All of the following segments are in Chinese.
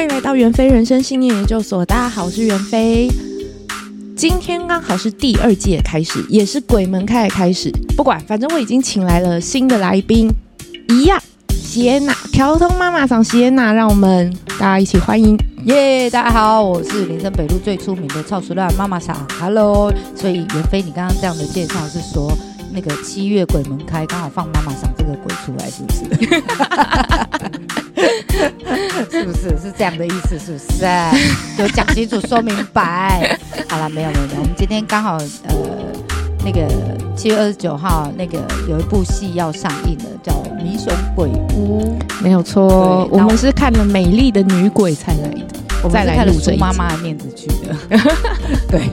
欢迎来到袁飞人生信念研究所。大家好，我是袁飞。今天刚好是第二季的开始，也是鬼门开的开始。不管，反正我已经请来了新的来宾，一样，席耶娜，条通妈妈桑席耶娜，让我们大家一起欢迎。耶大家好，我是林森北路最出名的超熟辣妈妈桑，Hello。所以袁飞，你刚刚这样的介绍是说，那个七月鬼门开，刚好放妈妈桑这个鬼出来，是不是？是不是是这样的意思？是不是？就讲清楚说明白。好了，没有没有没有。我们今天刚好呃，那个七月二十九号，那个有一部戏要上映了，叫《迷熊鬼屋》。没有错，我们是看了美丽的女鬼才来的，我们是看了苏妈妈的面子去的。对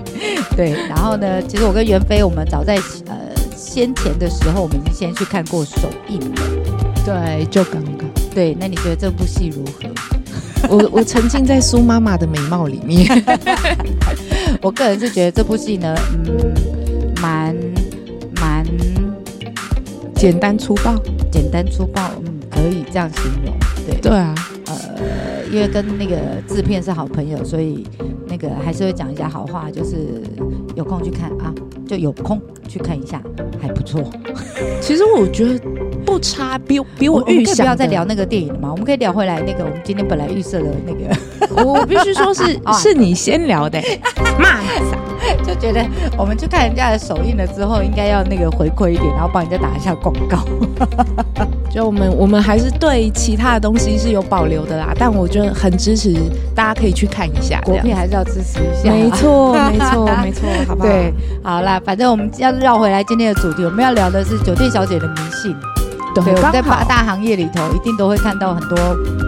对，然后呢，其实我跟袁飞，我们早在呃先前的时候，我们已经先去看过首映了。对，就刚刚。对，那你觉得这部戏如何？我我沉浸在苏妈妈的美貌里面。我个人是觉得这部戏呢，嗯，蛮蛮简单粗暴，简单粗暴，嗯，可以这样形容。对对啊，呃，因为跟那个制片是好朋友，所以那个还是会讲一下好话，就是有空去看啊，就有空去看一下，还不错。其实我觉得。不差，比比我预想。不要再聊那个电影了嘛？我们可以聊回来那个我们今天本来预设的那个。我必须说是 是你先聊的，骂 就觉得我们去看人家的首映了之后，应该要那个回馈一点，然后帮人家打一下广告。就我们我们还是对其他的东西是有保留的啦，但我觉得很支持，大家可以去看一下。国片还是要支持一下。没错，没错，没错，好不好？对，好啦，反正我们要绕回来今天的主题，我们要聊的是酒店小姐的迷信。对，我们在八大行业里头，一定都会看到很多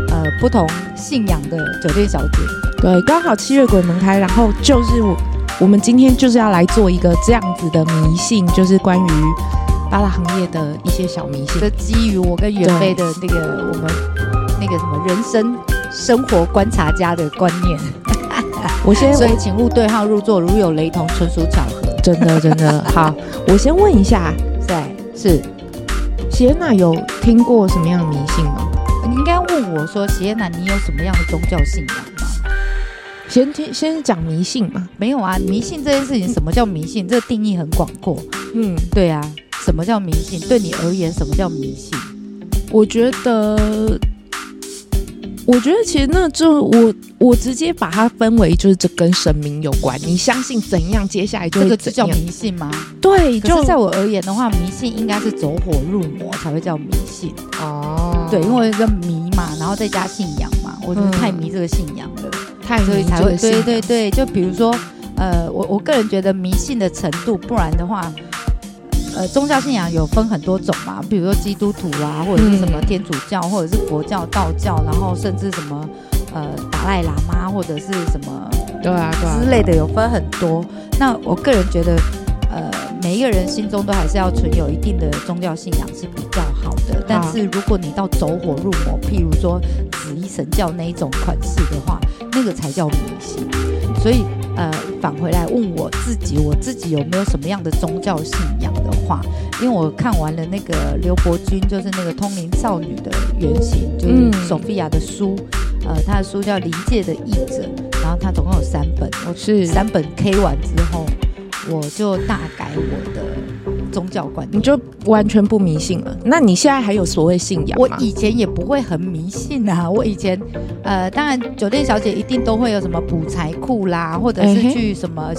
呃不同信仰的酒店小姐。对，刚好七月鬼门开，然后就是我我们今天就是要来做一个这样子的迷信，就是关于八大行业的一些小迷信。这基于我跟袁飞的那个我们那个什么人生生活观察家的观念，我先所以请勿对号入座，如有雷同，纯属巧合。真的真的好，我先问一下，对，是。席耶娜有听过什么样的迷信吗？你应该问我说，席耶娜，你有什么样的宗教信仰吗？先听，先讲迷信嘛。没有啊，迷信这件事情，什么叫迷信？这个定义很广阔。嗯，对啊，什么叫迷信？对你而言，什么叫迷信？我觉得。我觉得其实那就我我直接把它分为就是这跟神明有关，你相信怎样，接下来就会这个就叫迷信吗？对，就在我而言的话，迷信应该是走火入魔才会叫迷信哦。对，因为一个迷嘛，然后再加信仰嘛，我就是太迷这个信仰了，嗯、太迷所以才会对对对。就比如说，呃，我我个人觉得迷信的程度，不然的话。呃，宗教信仰有分很多种嘛，比如说基督徒啊，或者是什么天主教，或者是佛教、道教，然后甚至什么呃达赖喇嘛或者是什么对啊对啊之类的，有分很多。那我个人觉得，呃，每一个人心中都还是要存有一定的宗教信仰是比较好的。但是如果你到走火入魔，譬如说紫衣神教那一种款式的话，那个才叫迷信。所以。呃，返回来问我自己，我自己有没有什么样的宗教信仰的话，因为我看完了那个刘伯钧，就是那个通灵少女的原型，就是索菲亚的书，呃，他的书叫《灵界的译者》，然后他总共有三本，我是三本 K 完之后，我就大改我的。宗教观念，你就完全不迷信了？那你现在还有所谓信仰吗？我以前也不会很迷信啊。我以前，呃，当然酒店小姐一定都会有什么补财库啦，或者是去什么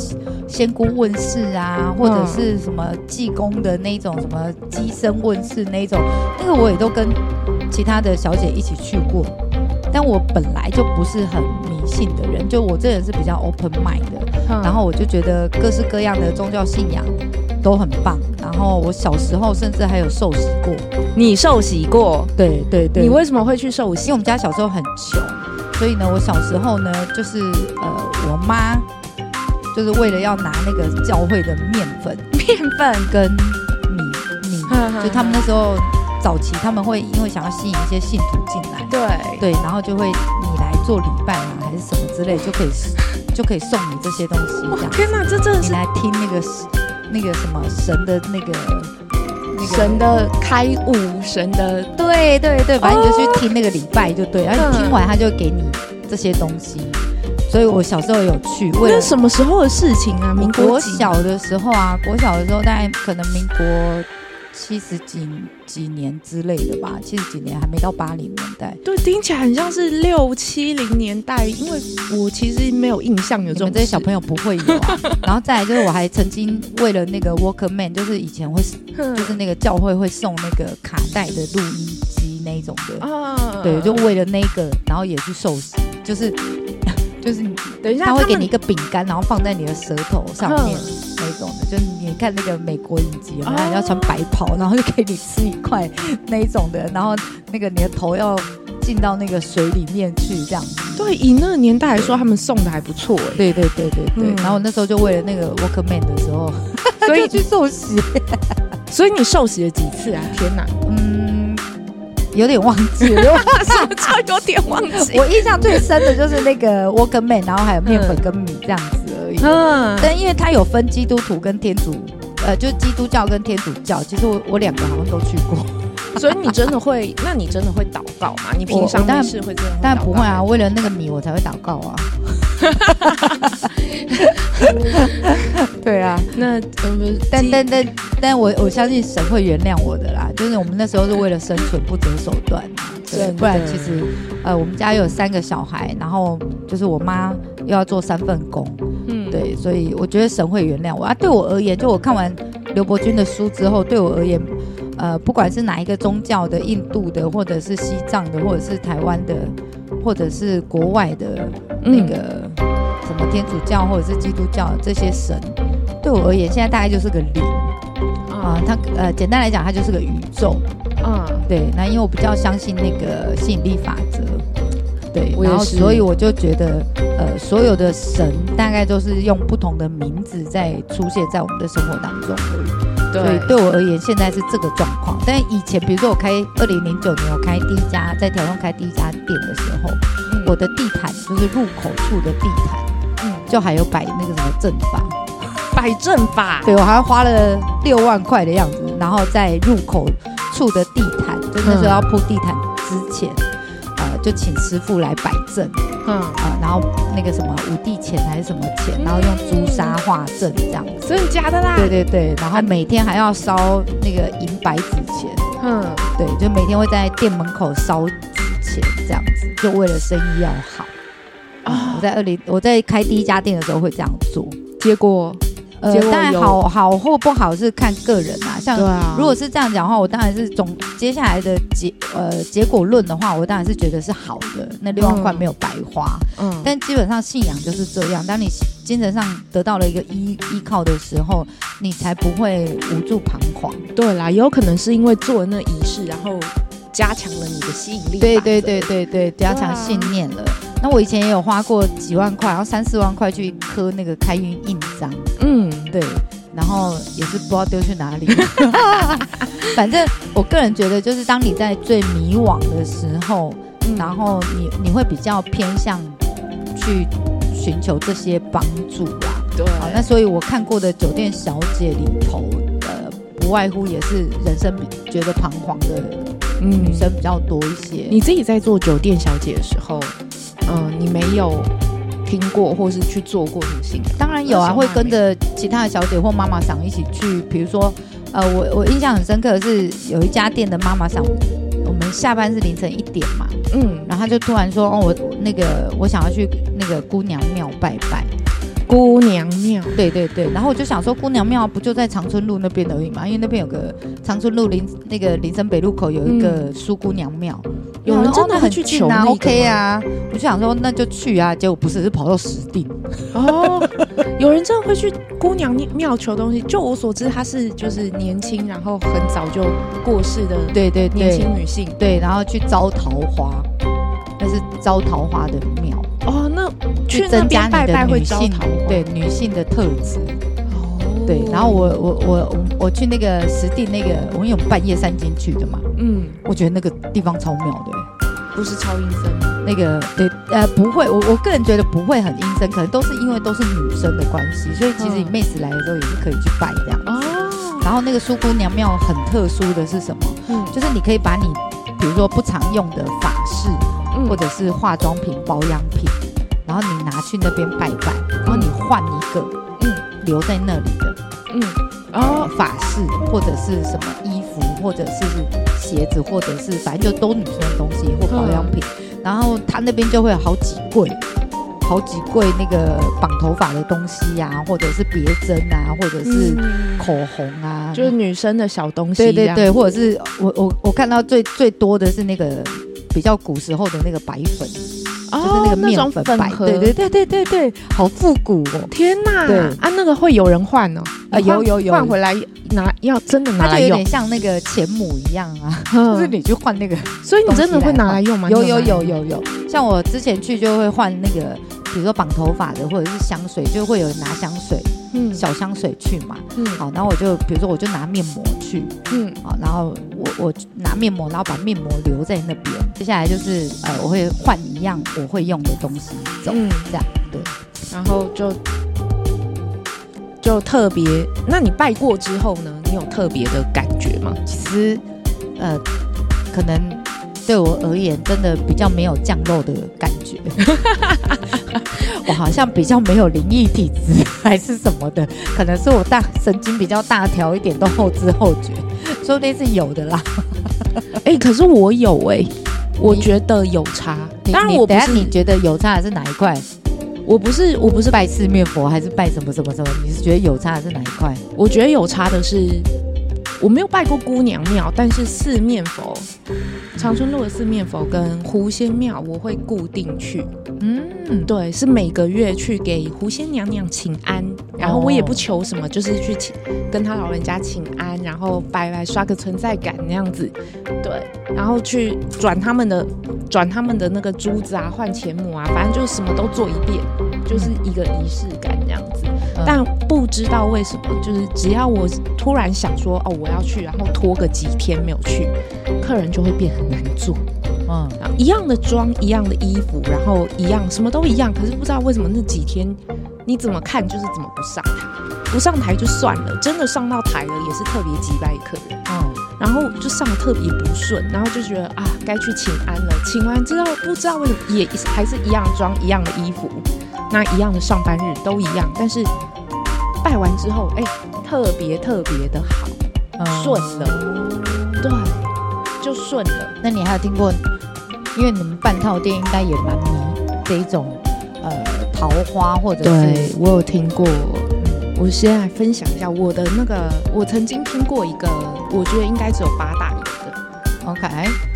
仙姑问世啊，或者是什么济公的那种什么鸡生问世那种，那个我也都跟其他的小姐一起去过。但我本来就不是很迷信的人，就我这人是比较 open mind 的，嗯、然后我就觉得各式各样的宗教信仰都很棒。然后我小时候甚至还有受洗过。你受洗过？对对对。你为什么会去受洗？因为我们家小时候很穷，所以呢，我小时候呢，就是呃，我妈就是为了要拿那个教会的面粉、面粉跟米米，就他们那时候。早期他们会因为想要吸引一些信徒进来，对对，然后就会你来做礼拜啊，还是什么之类，就可以就可以送你这些东西。这样天哪，这真的是你来听那个那个什么神的那个那个神的开悟，神的对对对，反正你就去听那个礼拜就对，然后你听完他就给你这些东西，所以我小时候有去。为了什么时候的事情啊？民国小的时候啊，国小的时候大概可能民国。七十几几年之类的吧，七十几年还没到八零年代。对，听起来很像是六七零年代，因为我其实没有印象有这种。这些小朋友不会有啊。然后再来就是，我还曾经为了那个 Walkman，就是以前会，就是那个教会会送那个卡带的录音机那种的啊。对，就为了那个，然后也去受洗，就是就是你等一下，他会给你一个饼干，然后放在你的舌头上面。那种的，就是你看那个美国影集，然后要穿白袍，然后就给你吃一块那一种的，然后那个你的头要进到那个水里面去，这样子。对，以那个年代来说，他们送的还不错哎。对对对对对。然后那时候就为了那个 Walkman 的时候，所以 去受洗。所以你受洗了几次啊？天哪，嗯，有点忘记了，有点忘记。我印象最深的就是那个 Walkman，然后还有面粉跟米这样子而已。嗯，但因为它有分基督徒跟天主，呃，就基督教跟天主教，其实我我两个好像都去过，所以你真的会？那你真的会祷告吗？你平常没事会这样？但不会啊，为了那个米我才会祷告啊。对啊，那嗯，但但但但我我相信神会原谅我的啦，就是我们那时候是为了生存不择手段。对，不然其实，呃，我们家有三个小孩，然后就是我妈又要做三份工，嗯，对，所以我觉得神会原谅我啊。对我而言，就我看完刘伯钧的书之后，对我而言，呃，不管是哪一个宗教的，印度的，或者是西藏的，或者是台湾的，或者是国外的那个什么天主教或者是基督教这些神，对我而言，现在大概就是个零啊。它呃，简单来讲，它就是个宇宙。嗯，对，那因为我比较相信那个吸引力法则，对，然后所以我就觉得，呃，所有的神大概都是用不同的名字在出现在我们的生活当中而已。对，所以对我而言，现在是这个状况。但以前，比如说我开二零零九年我开第一家在台湾开第一家店的时候，嗯、我的地毯就是入口处的地毯，嗯，就还有摆那个什么阵法，摆阵法，对我还花了六万块的样子，然后在入口。处的地毯，就那时候要铺地毯之前，呃，就请师傅来摆阵，嗯，啊，然后那个什么五帝钱还是什么钱，然后用朱砂画阵这样子，真的假的啦？对对对，然后每天还要烧那个银白纸钱，嗯，对，就每天会在店门口烧纸钱这样子，就为了生意要好。在二零，我在开第一家店的时候会这样做，结果。呃，当然好好或不好是看个人啊。像如果是这样讲的话，我当然是总接下来的结呃结果论的话，我当然是觉得是好的。那六万块没有白花。嗯。但基本上信仰就是这样，当你精神上得到了一个依依靠的时候，你才不会无助彷徨。对啦，有可能是因为做了那仪式，然后加强了你的吸引力。对对对对对，加强信念了。那我以前也有花过几万块，然后三四万块去刻那个开运印章。嗯，对，然后也是不知道丢去哪里。反正我个人觉得，就是当你在最迷惘的时候，嗯、然后你你会比较偏向去寻求这些帮助啦。对，好，那所以我看过的酒店小姐里头，呃，不外乎也是人生觉得彷徨的女生比较多一些。你自己在做酒店小姐的时候？嗯，你没有听过或是去做过女性？当然有啊，会跟着其他的小姐或妈妈桑一起去。比如说，呃，我我印象很深刻的是有一家店的妈妈桑，我们下班是凌晨一点嘛，嗯，然后他就突然说，哦，我那个我想要去那个姑娘庙拜拜。姑娘庙，对对对，然后我就想说，姑娘庙不就在长春路那边而已嘛，因为那边有个长春路林那个林森北路口有一个苏姑娘庙，嗯、有人真的很去求啊，OK 啊，我就想说那就去啊，结果不是，是跑到石碇。哦，有人真的会去姑娘庙求东西？就我所知，她是就是年轻，然后很早就过世的，对对年轻女性，对，然后去招桃花，那是招桃花的庙。哦，那去增加你的女性，对女性的特质。哦，对，然后我我我我去那个实地那个，我们有半夜三更去的嘛。嗯，我觉得那个地方超妙的，不是超阴森。那个对，呃，不会，我我个人觉得不会很阴森，可能都是因为都是女生的关系，所以其实你妹子来的时候也是可以去拜这样。哦。然后那个苏姑娘庙很特殊的是什么？嗯，就是你可以把你比如说不常用的法式。嗯、或者是化妆品、保养品，然后你拿去那边拜拜，然后你换一个，嗯，留在那里的，嗯，然后发饰或者是什么衣服，或者是鞋子，或者是反正就都女生的东西或保养品，嗯、然后他那边就会有好几柜。好几柜那个绑头发的东西呀、啊，或者是别针啊，或者是口红啊，嗯、就是女生的小东西。对对对，或者是我我我看到最最多的是那个比较古时候的那个白粉，哦、就是那个面粉白。对对对对对对，好复古哦！天哪，对啊，那个会有人换哦？啊，有有有，换回来。拿要真的拿来用，有点像那个钱母一样啊，就是你去换那个，所以你真的会拿来用吗？有有有有有，像我之前去就会换那个，比如说绑头发的或者是香水，就会有人拿香水，嗯，小香水去嘛，嗯，好，然后我就比如说我就拿面膜去，嗯，好，然后我我拿面膜，然后把面膜留在那边，接下来就是呃我会换一样我会用的东西走，嗯，这样对，然后就。就特别，那你拜过之后呢？你有特别的感觉吗？其实，呃，可能对我而言，真的比较没有降肉的感觉。我好像比较没有灵异体质，还是什么的？可能是我大神经比较大条一点，都后知后觉，说不定是有的啦。哎、欸，可是我有哎、欸，我觉得有差。当然，我不是你觉得有差的是哪一块？我不是，我不是拜四面佛，还是拜什么什么什么？你是觉得有差的是哪一块？我觉得有差的是，我没有拜过姑娘庙，但是四面佛，长春路的四面佛跟狐仙庙，我会固定去。嗯，对，是每个月去给狐仙娘娘请安，然后我也不求什么，就是去请跟他老人家请安，然后拜拜刷个存在感那样子。对，然后去转他们的。转他们的那个珠子啊，换钱母啊，反正就是什么都做一遍，就是一个仪式感这样子。嗯、但不知道为什么，就是只要我突然想说哦，我要去，然后拖个几天没有去，客人就会变很难做。嗯，一样的妆，一样的衣服，然后一样什么都一样，可是不知道为什么那几天你怎么看就是怎么不上台，不上台就算了，真的上到台了也是特别击败客人。嗯。然后就上的特别不顺，然后就觉得啊，该去请安了。请完之后，不知道为什么也还是一样装、一样的衣服，那一样的上班日都一样。但是拜完之后，哎，特别特别的好，嗯、顺了，对，就顺了。那你还有听过？因为你们半套店应该也蛮迷这一种呃桃花，或者是对我有听过。我先来分享一下我的那个，我曾经听过一个，我觉得应该只有八大有的，OK，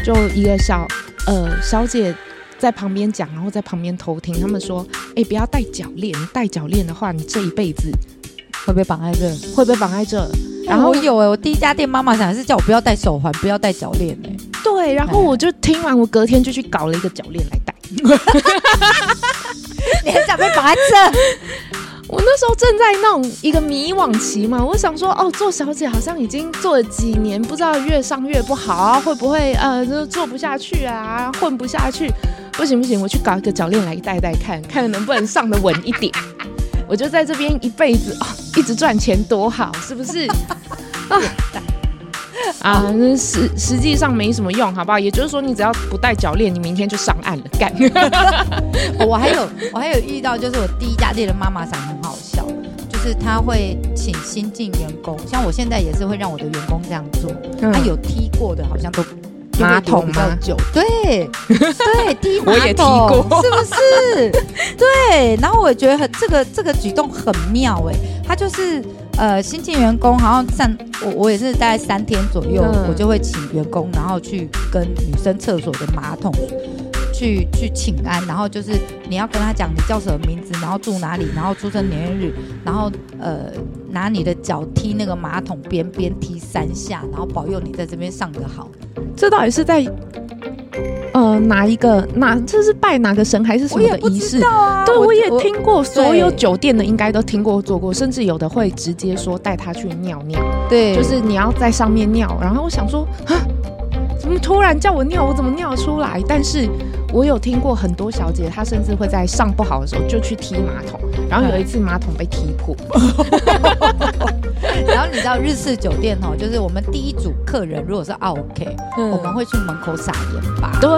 就一个小呃小姐在旁边讲，然后在旁边偷听，他们说，哎、欸，不要戴脚链，戴脚链的话，你这一辈子会被绑在这，会被绑在这。然后我有哎、欸，我第一家店妈妈想的是叫我不要戴手环，不要戴脚链哎。对，然后我就听完，我隔天就去搞了一个脚链来戴。你很想被绑在这？我那时候正在那种一个迷惘期嘛，我想说，哦，做小姐好像已经做了几年，不知道越上越不好啊，会不会呃，就做不下去啊，混不下去？不行不行，我去搞一个脚链来戴戴看，看能不能上的稳一点。我就在这边一辈子哦，一直赚钱多好，是不是？啊。啊，实实际上没什么用，好不好？也就是说，你只要不戴脚链，你明天就上岸了。干！我还有，我还有遇到，就是我第一家店的妈妈长很好笑，就是她会请新进员工，像我现在也是会让我的员工这样做。她、嗯、有踢过的，好像都马桶吗？对对，滴马桶，我也提过，是不是？对，然后我也觉得很这个这个举动很妙哎，他就是。呃，新进员工好像上我我也是大概三天左右，嗯、我就会请员工，然后去跟女生厕所的马桶去去请安，然后就是你要跟他讲你叫什么名字，然后住哪里，然后出生年月日，然后呃拿你的脚踢那个马桶边边踢三下，然后保佑你在这边上得好。这到底是在？呃，哪一个？哪这是拜哪个神还是什么的仪式？啊、对，我，我也听过，所有酒店的应该都听过做过，甚至有的会直接说带他去尿尿。对，就是你要在上面尿。然后我想说，啊，怎么突然叫我尿？我怎么尿出来？但是我有听过很多小姐，她甚至会在上不好的时候就去踢马桶。然后有一次马桶被踢破。然后你知道日式酒店哦，就是我们第一组客人如果是 OK，、嗯、我们会去门口撒盐巴。对，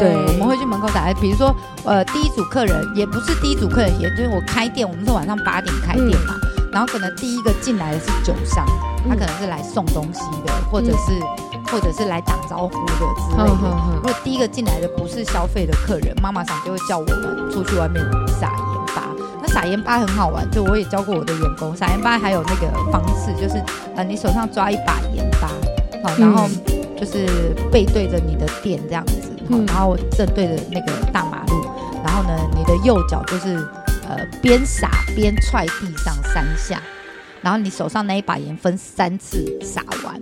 对，我们会去门口撒盐。比如说，呃，第一组客人也不是第一组客人，也就是我开店，我们是晚上八点开店嘛，嗯、然后可能第一个进来的是酒商，他可能是来送东西的，或者是、嗯、或者是来打招呼的之类的。如果第一个进来的不是消费的客人，妈妈桑就会叫我们出去外面撒盐巴。那撒盐巴很好玩，就我也教过我的员工，撒盐巴还有那个方式，就是呃，你手上抓一把盐巴，好，然后。嗯就是背对着你的店这样子，嗯、然后正对着那个大马路，然后呢，你的右脚就是呃边撒边踹地上三下，然后你手上那一把盐分三次撒完，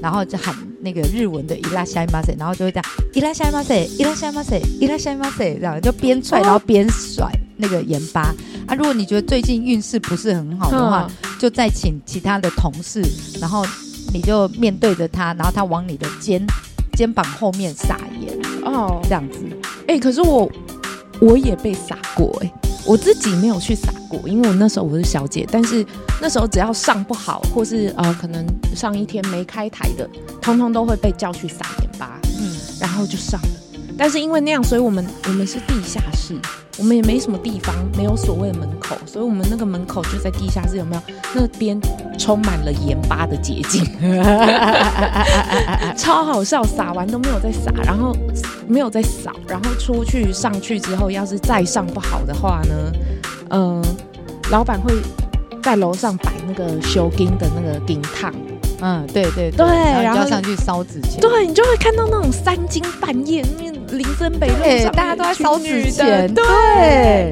然后就喊那个日文的いらっしゃいませ，然后就会这样いらっしゃいませ、いらっしゃいませ、いらっしゃいませ，这样就边踹然后边甩那个盐巴。啊，如果你觉得最近运势不是很好的话，嗯、就再请其他的同事，然后。你就面对着他，然后他往你的肩肩膀后面撒盐哦，这样子。哎、欸，可是我我也被撒过哎、欸， 我自己没有去撒过，因为我那时候我是小姐，但是那时候只要上不好，或是呃可能上一天没开台的，通通都会被叫去撒盐巴，嗯，然后就上了。但是因为那样，所以我们我们是地下室。我们也没什么地方，没有所谓的门口，所以我们那个门口就在地下室，有没有？那边充满了盐巴的结晶，超好笑，撒完都没有再撒，然后没有再扫，然后出去上去之后，要是再上不好的话呢，嗯、呃，老板会在楼上摆那个修金的那个金烫。嗯，对对对，然后要上去烧纸钱，对，你就会看到那种三更半夜，那林森北路上大家都在烧纸钱，对，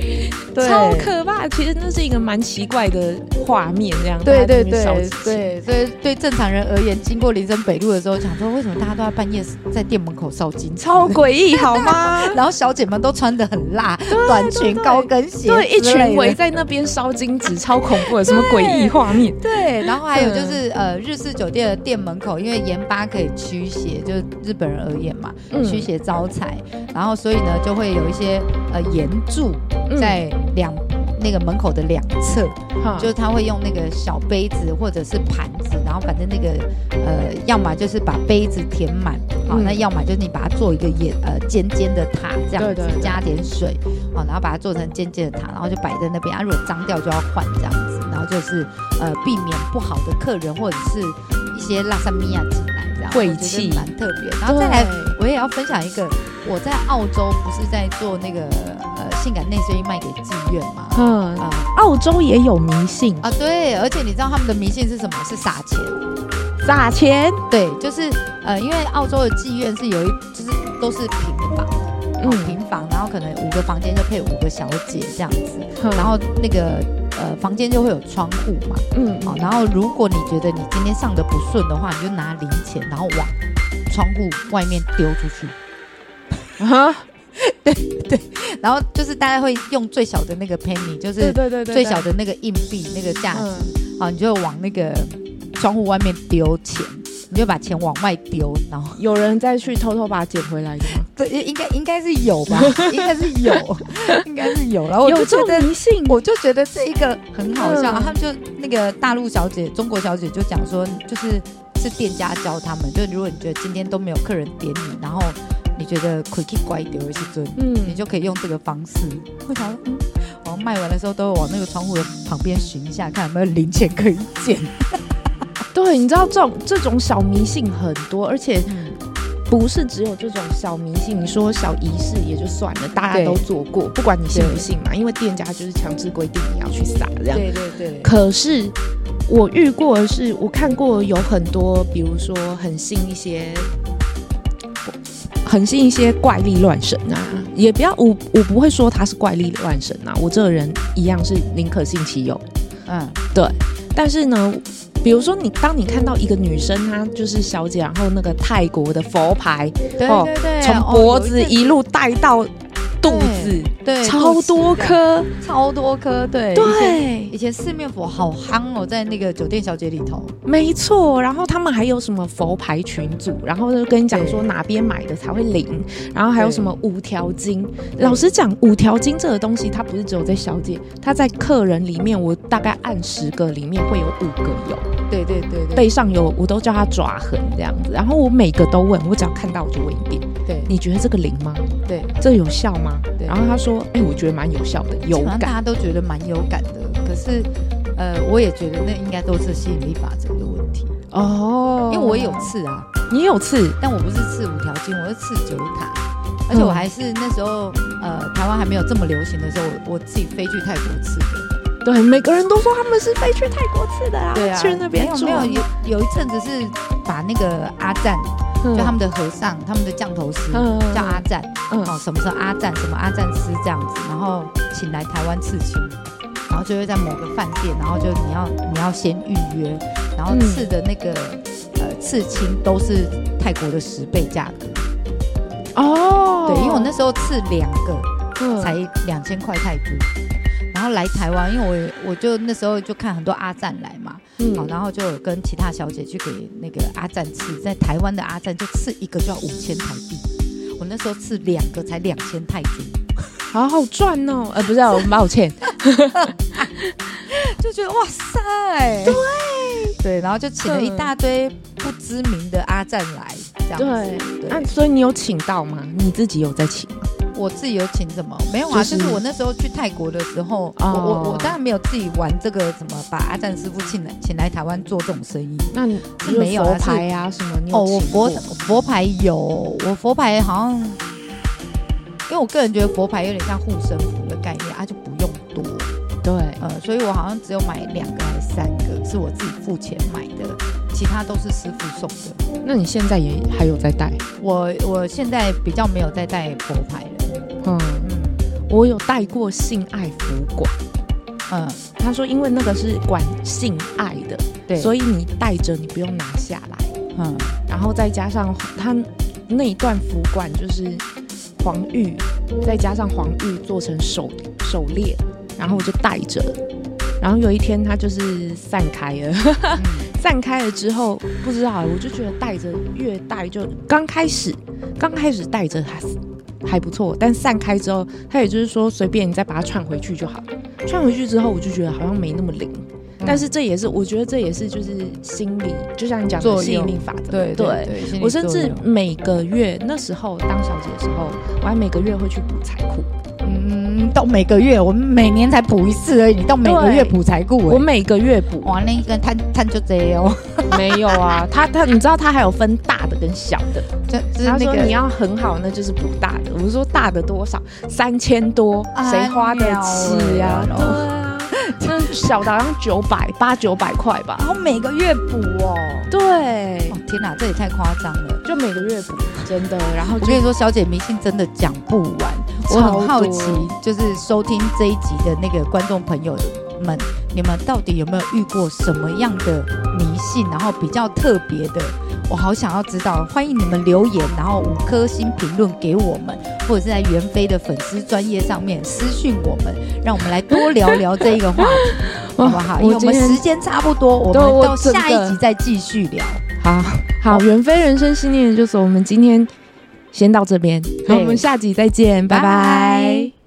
对，超可怕。其实那是一个蛮奇怪的画面，这样，对对对对，所以对正常人而言，经过林森北路的时候，想说为什么大家都在半夜在店门口烧金，超诡异，好吗？然后小姐们都穿的很辣，短裙、高跟鞋，对，一群围在那边烧金纸，超恐怖的，什么诡异画面？对，然后还有就是呃，日式。酒店的店门口，因为盐巴可以驱邪，就是日本人而言嘛，驱邪招财，然后所以呢，就会有一些呃盐柱在两、嗯、那个门口的两侧，嗯、就是他会用那个小杯子或者是盘子，然后反正那个呃，要么就是把杯子填满，好、嗯，那要么就是你把它做一个也呃尖尖的塔这样子，对对对，加点水，好，然后把它做成尖尖的塔，然后就摆在那边，啊，如果脏掉就要换这样子。然后就是呃，避免不好的客人或者是一些拉萨米亚进来，这样晦气蛮特别。然后再来，我也要分享一个，我在澳洲不是在做那个呃性感内衣卖给妓院吗？嗯。啊，澳洲也有迷信。啊，对，而且你知道他们的迷信是什么？是撒钱，撒钱，对，就是呃，因为澳洲的妓院是有一，就是都是平房，嗯，平房，然后可能五个房间就配五个小姐这样子，然后那个。呃，房间就会有窗户嘛，嗯，好，然后如果你觉得你今天上的不顺的话，你就拿零钱，然后往窗户外面丢出去，啊，对 对，然后就是大家会用最小的那个 penny，就是对对对，最小的那个硬币那个价值，好，你就往那个窗户外面丢钱。你就把钱往外丢，然后有人再去偷偷把它捡回来的吗？对，应该应该是有吧，应该是有，应该是有。然后我就觉得迷信，我就觉得这一个很好笑。嗯、他们就那个大陆小姐、中国小姐就讲说，就是是店家教他们，就如果你觉得今天都没有客人点你，然后你觉得可以乖丢一些尊，嗯，你就可以用这个方式。为啥？嗯，我卖完的时候都会往那个窗户的旁边寻一下，看有没有零钱可以捡。对，你知道这种这种小迷信很多，而且不是只有这种小迷信。你说小仪式也就算了，大家都做过，不管你信不信嘛，因为店家就是强制规定你要去撒这样。对对对。可是我遇过的是，我看过有很多，比如说很信一些，很信一些怪力乱神啊，也不要我我不会说他是怪力乱神啊，我这个人一样是宁可信其有。嗯，对。但是呢。比如说，你当你看到一个女生，她就是小姐，然后那个泰国的佛牌，对对对，从脖子一路带到肚对，超多颗，超多颗，对对。以前，四面佛好夯哦，在那个酒店小姐里头，没错。然后他们还有什么佛牌群组，然后就跟你讲说哪边买的才会灵，然后还有什么五条经。老实讲，五条经这个东西，它不是只有在小姐，它在客人里面，我大概按十个里面会有五个有。对对对对，背上有，我都叫它爪痕这样子。然后我每个都问，我只要看到我就问一遍。对，你觉得这个灵吗？对，这个有效吗？对。然后他说，哎，我觉得蛮有效的，有感。大家都觉得蛮有感的，可是，呃，我也觉得那应该都是吸引力法则的问题哦。因为我也有刺啊，你有刺，但我不是刺五条筋，我是刺九塔。而且我还是那时候，呃，台湾还没有这么流行的时候，我自己飞去泰国刺的。对，每个人都说他们是飞去泰国刺的啊，对啊，去那边没有没有有有一阵子是把那个阿赞，就他们的和尚，他们的降头师叫阿赞，哦，什么时候阿赞，什么阿赞师这样子，然后请来台湾刺青，然后就会在某个饭店，然后就你要你要先预约，然后刺的那个呃刺青都是泰国的十倍价格。哦，对，因为我那时候刺两个才两千块泰铢。然后来台湾，因为我我就那时候就看很多阿赞来嘛，嗯，好，然后就有跟其他小姐去给那个阿赞吃，在台湾的阿赞就吃一个就要五千台币，我那时候吃两个才两千泰铢，好好赚哦，呃，不是，我抱歉，就觉得哇塞，对。对，然后就请了一大堆不知名的阿赞来，这样对，那、啊、所以你有请到吗？你自己有在请吗？我自己有请什么？没有啊，就是、就是我那时候去泰国的时候，哦、我我我当然没有自己玩这个什么，把阿赞师傅请来请来台湾做这种生意。那你是没有佛牌啊什么？哦，我佛佛牌有，我佛牌好像，因为我个人觉得佛牌有点像护身符的概念，啊就不用多。对，呃，所以我好像只有买两个还是三个，是我自己付钱买的，其他都是师傅送的。那你现在也还有在戴？我我现在比较没有在戴佛牌了。嗯。嗯，我有带过性爱福管，嗯，他说因为那个是管性爱的，对，所以你带着你不用拿下来，嗯，然后再加上他那一段福管就是黄玉，再加上黄玉做成手手链，然后我就带着，然后有一天他就是散开了，嗯、散开了之后不知道，我就觉得带着越带就刚开始刚开始带着还是。还不错，但散开之后，他也就是说随便你再把它串回去就好。串回去之后，我就觉得好像没那么灵。嗯、但是这也是我觉得这也是就是心理，就像你讲的吸引力法则。对对，对，我甚至每个月那时候当小姐的时候，我还每个月会去补财库。嗯，到每个月，我们每年才补一次而已。你到每个月补财库，我每个月补。哇，那一个探探就这样哦。没有啊，他他，你知道他还有分大的跟小的。就就是那个你要很好，那就是补大的。我说大的多少？三千多，谁花得起呀？那小的好像九百八九百块吧。然后每个月补哦。对。哦天哪，这也太夸张了。就每个月补，真的。然后我跟你说，小姐迷信真的讲不完。我很好奇，就是收听这一集的那个观众朋友们，你们到底有没有遇过什么样的迷信，然后比较特别的？我好想要知道，欢迎你们留言，然后五颗星评论给我们，或者是在袁飞的粉丝专业上面私讯我们，让我们来多聊聊这一个话题，好不好？因为我们时间差不多，我们到下一集再继续聊。好好，袁飞人生信念研究所，我们今天。先到这边，那我们下集再见，拜拜。拜拜。